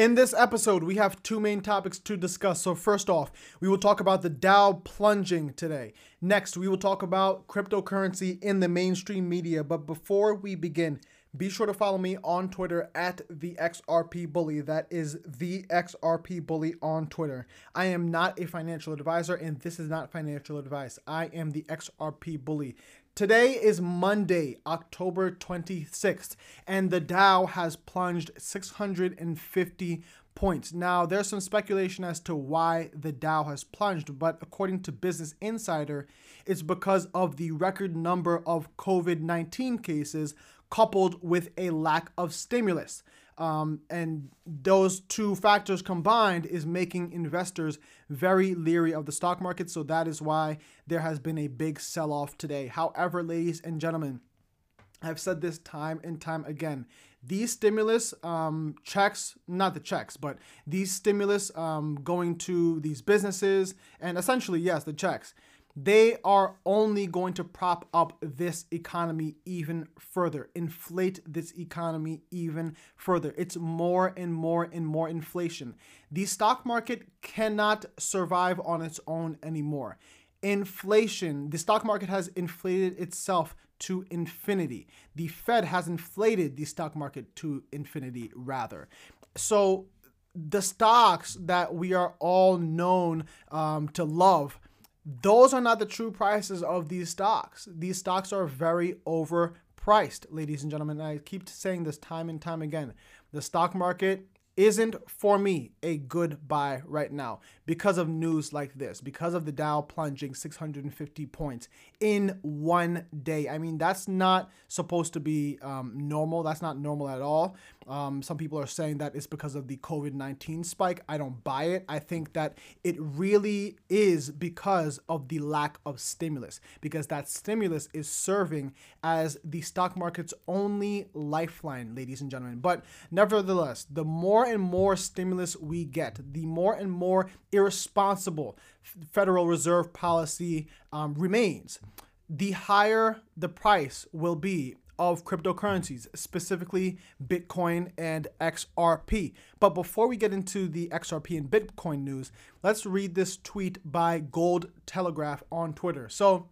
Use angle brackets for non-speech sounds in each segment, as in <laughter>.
In this episode, we have two main topics to discuss. So, first off, we will talk about the Dow plunging today. Next, we will talk about cryptocurrency in the mainstream media. But before we begin, be sure to follow me on Twitter at the XRP Bully. That is the XRP Bully on Twitter. I am not a financial advisor, and this is not financial advice. I am the XRP Bully. Today is Monday, October 26th, and the Dow has plunged 650 points. Now, there's some speculation as to why the Dow has plunged, but according to Business Insider, it's because of the record number of COVID 19 cases coupled with a lack of stimulus. Um, and those two factors combined is making investors very leery of the stock market. So that is why there has been a big sell off today. However, ladies and gentlemen, I've said this time and time again. These stimulus um, checks, not the checks, but these stimulus um, going to these businesses and essentially, yes, the checks they are only going to prop up this economy even further, inflate this economy even further. It's more and more and more inflation. The stock market cannot survive on its own anymore. Inflation, the stock market has inflated itself to infinity. The Fed has inflated the stock market to infinity, rather. So, the stocks that we are all known um, to love those are not the true prices of these stocks. These stocks are very overpriced, ladies and gentlemen. And I keep saying this time and time again. The stock market isn't for me a good buy right now because of news like this, because of the Dow plunging 650 points in one day. I mean, that's not supposed to be um, normal. That's not normal at all. Um, some people are saying that it's because of the COVID 19 spike. I don't buy it. I think that it really is because of the lack of stimulus, because that stimulus is serving as the stock market's only lifeline, ladies and gentlemen. But nevertheless, the more and more stimulus we get, the more and more irresponsible Federal Reserve policy um, remains, the higher the price will be of cryptocurrencies, specifically Bitcoin and XRP. But before we get into the XRP and Bitcoin news, let's read this tweet by Gold Telegraph on Twitter. So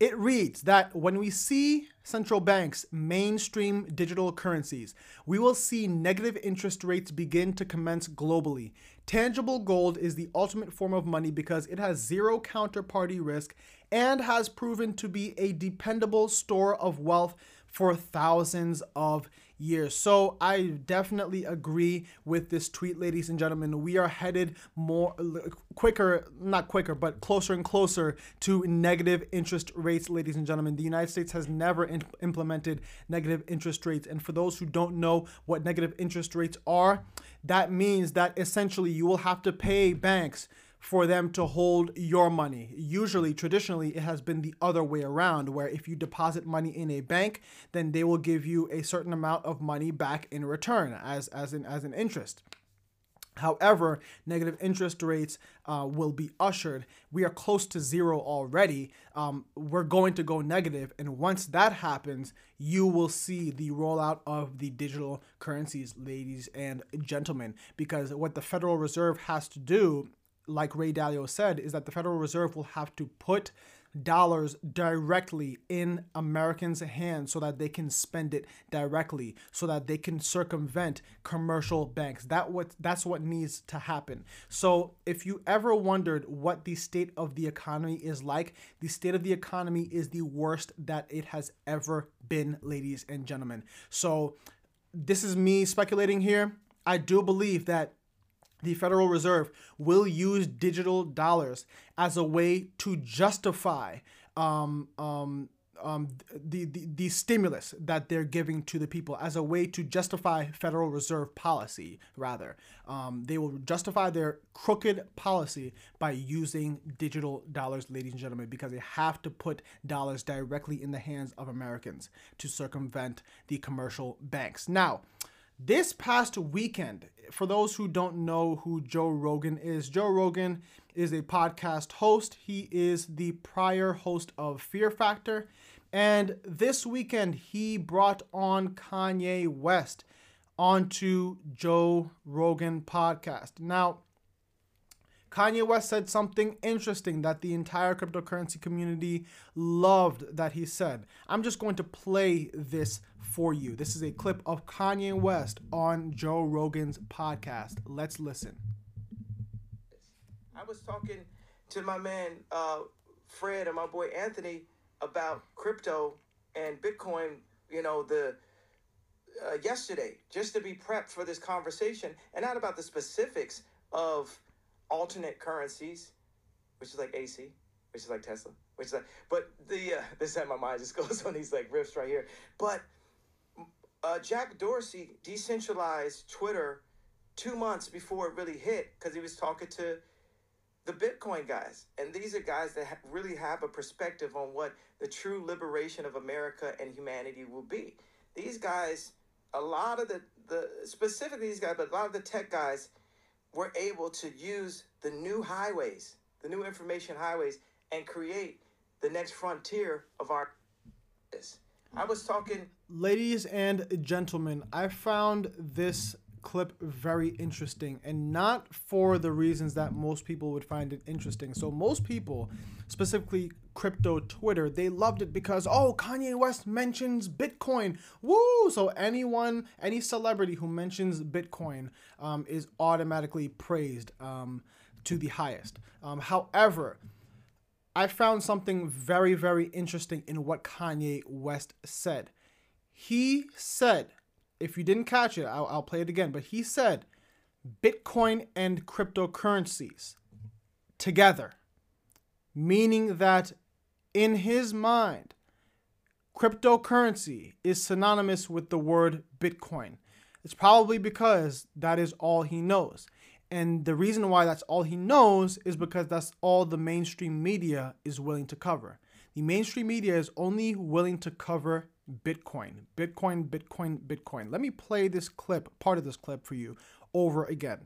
it reads that when we see central banks mainstream digital currencies, we will see negative interest rates begin to commence globally. Tangible gold is the ultimate form of money because it has zero counterparty risk and has proven to be a dependable store of wealth for thousands of years. So I definitely agree with this tweet, ladies and gentlemen. We are headed more quicker, not quicker, but closer and closer to negative interest rates, ladies and gentlemen. The United States has never implemented negative interest rates. And for those who don't know what negative interest rates are, that means that essentially you will have to pay banks for them to hold your money. Usually, traditionally, it has been the other way around, where if you deposit money in a bank, then they will give you a certain amount of money back in return as, as, an, as an interest. However, negative interest rates uh, will be ushered. We are close to zero already. Um, we're going to go negative, and once that happens, you will see the rollout of the digital currencies, ladies and gentlemen. Because what the Federal Reserve has to do like Ray Dalio said, is that the Federal Reserve will have to put dollars directly in Americans' hands so that they can spend it directly, so that they can circumvent commercial banks. That what that's what needs to happen. So if you ever wondered what the state of the economy is like, the state of the economy is the worst that it has ever been, ladies and gentlemen. So this is me speculating here. I do believe that the Federal Reserve will use digital dollars as a way to justify um, um, um, the, the, the stimulus that they're giving to the people as a way to justify Federal Reserve policy, rather. Um, they will justify their crooked policy by using digital dollars, ladies and gentlemen, because they have to put dollars directly in the hands of Americans to circumvent the commercial banks. Now, this past weekend, for those who don't know who Joe Rogan is, Joe Rogan is a podcast host. He is the prior host of Fear Factor. And this weekend, he brought on Kanye West onto Joe Rogan podcast. Now, Kanye West said something interesting that the entire cryptocurrency community loved that he said. I'm just going to play this for you. This is a clip of Kanye West on Joe Rogan's podcast. Let's listen. I was talking to my man uh, Fred and my boy Anthony about crypto and Bitcoin, you know, the uh, yesterday, just to be prepped for this conversation, and not about the specifics of alternate currencies, which is like AC, which is like Tesla, which is like, but the uh, <laughs> this time my mind just <laughs> goes on these like riffs right here. But uh, Jack Dorsey decentralized Twitter two months before it really hit because he was talking to the Bitcoin guys. And these are guys that ha- really have a perspective on what the true liberation of America and humanity will be. These guys, a lot of the, the specifically these guys, but a lot of the tech guys were able to use the new highways, the new information highways, and create the next frontier of our. I was talking. Ladies and gentlemen, I found this clip very interesting and not for the reasons that most people would find it interesting. So most people, specifically crypto Twitter, they loved it because oh, Kanye West mentions Bitcoin. Woo! So anyone, any celebrity who mentions Bitcoin um, is automatically praised um, to the highest. Um, however, I found something very, very interesting in what Kanye West said. He said if you didn't catch it, I'll, I'll play it again. But he said Bitcoin and cryptocurrencies together, meaning that in his mind, cryptocurrency is synonymous with the word Bitcoin. It's probably because that is all he knows. And the reason why that's all he knows is because that's all the mainstream media is willing to cover. The mainstream media is only willing to cover Bitcoin. Bitcoin, Bitcoin, Bitcoin. Let me play this clip, part of this clip for you, over again.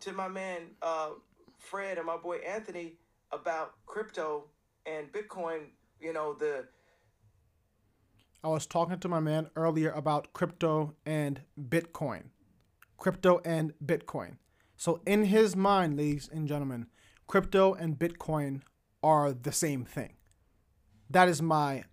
To my man uh, Fred and my boy Anthony about crypto and Bitcoin, you know, the. I was talking to my man earlier about crypto and Bitcoin. Crypto and Bitcoin. So, in his mind, ladies and gentlemen, crypto and Bitcoin are the same thing. That is my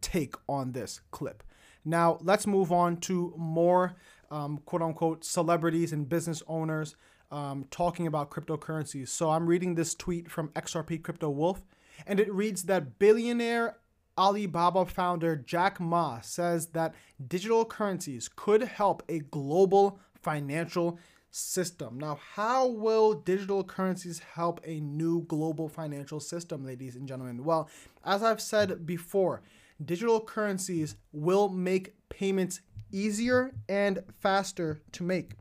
take on this clip. Now, let's move on to more um, quote unquote celebrities and business owners um, talking about cryptocurrencies. So, I'm reading this tweet from XRP Crypto Wolf, and it reads that billionaire Alibaba founder Jack Ma says that digital currencies could help a global financial system. Now, how will digital currencies help a new global financial system, ladies and gentlemen? Well, as I've said before, digital currencies will make payments easier and faster to make.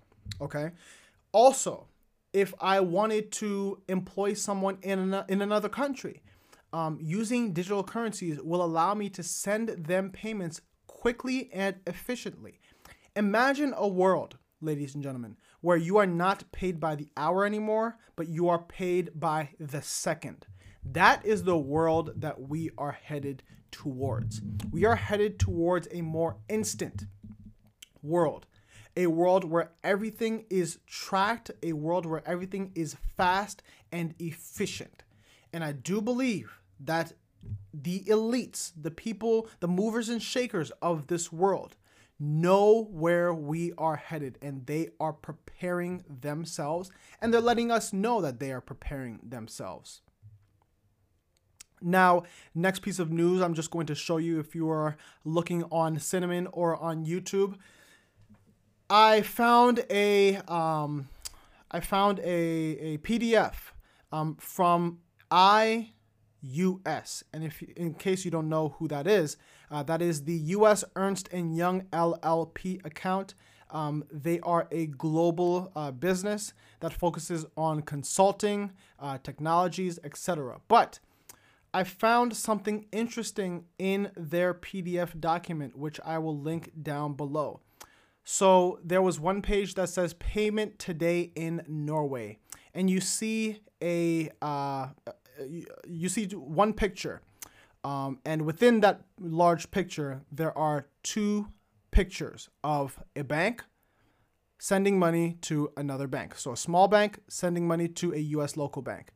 Okay. Also, if I wanted to employ someone in, an, in another country, um, using digital currencies will allow me to send them payments quickly and efficiently. Imagine a world, ladies and gentlemen, where you are not paid by the hour anymore, but you are paid by the second. That is the world that we are headed towards. We are headed towards a more instant world, a world where everything is tracked, a world where everything is fast and efficient. And I do believe that the elites, the people, the movers and shakers of this world, know where we are headed and they are preparing themselves and they're letting us know that they are preparing themselves. Now, next piece of news I'm just going to show you if you are looking on Cinnamon or on YouTube. I found a um, I found a, a PDF um, from EY US, and if in case you don't know who that is, uh, that is the U.S. Ernst and Young LLP account. Um, they are a global uh, business that focuses on consulting, uh, technologies, etc. But I found something interesting in their PDF document, which I will link down below. So there was one page that says payment today in Norway, and you see a uh, you see one picture, um, and within that large picture there are two pictures of a bank sending money to another bank. So a small bank sending money to a US local bank.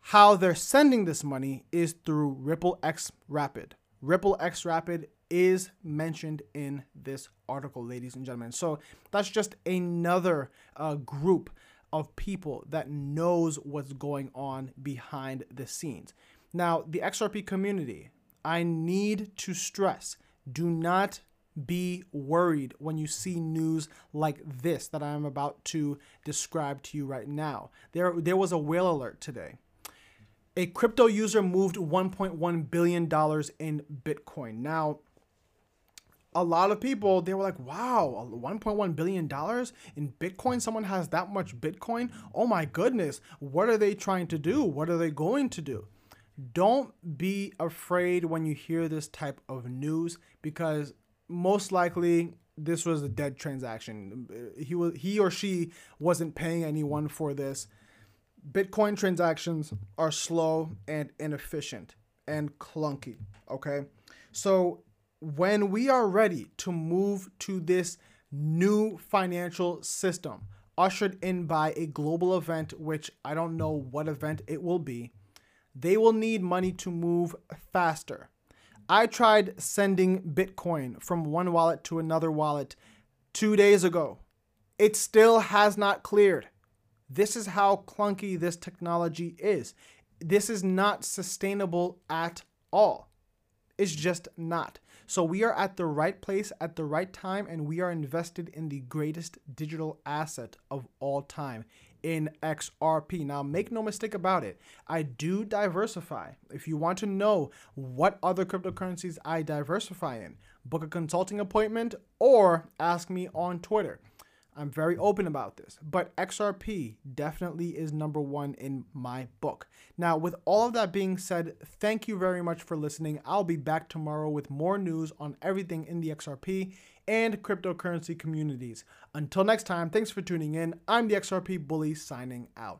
How they're sending this money is through Ripple X Rapid. Ripple xRapid is mentioned in this article, ladies and gentlemen. So that's just another uh, group of people that knows what's going on behind the scenes. Now, the XRP community, I need to stress do not be worried when you see news like this that I'm about to describe to you right now. There, there was a whale alert today. A crypto user moved $1.1 billion in Bitcoin. Now, a lot of people they were like wow 1.1 billion dollars in bitcoin? Someone has that much bitcoin? Oh my goodness. What are they trying to do? What are they going to do? Don't be afraid when you hear this type of news because most likely this was a dead transaction. He was he or she wasn't paying anyone for this. Bitcoin transactions are slow and inefficient and clunky okay? So when we are ready to move to this new financial system ushered in by a global event, which I don't know what event it will be, they will need money to move faster. I tried sending Bitcoin from one wallet to another wallet two days ago. It still has not cleared. This is how clunky this technology is. This is not sustainable at all. It's just not. So we are at the right place at the right time, and we are invested in the greatest digital asset of all time in XRP. Now, make no mistake about it, I do diversify. If you want to know what other cryptocurrencies I diversify in, book a consulting appointment or ask me on Twitter. I'm very open about this, but XRP definitely is number one in my book. Now, with all of that being said, thank you very much for listening. I'll be back tomorrow with more news on everything in the XRP and cryptocurrency communities. Until next time, thanks for tuning in. I'm the XRP Bully signing out.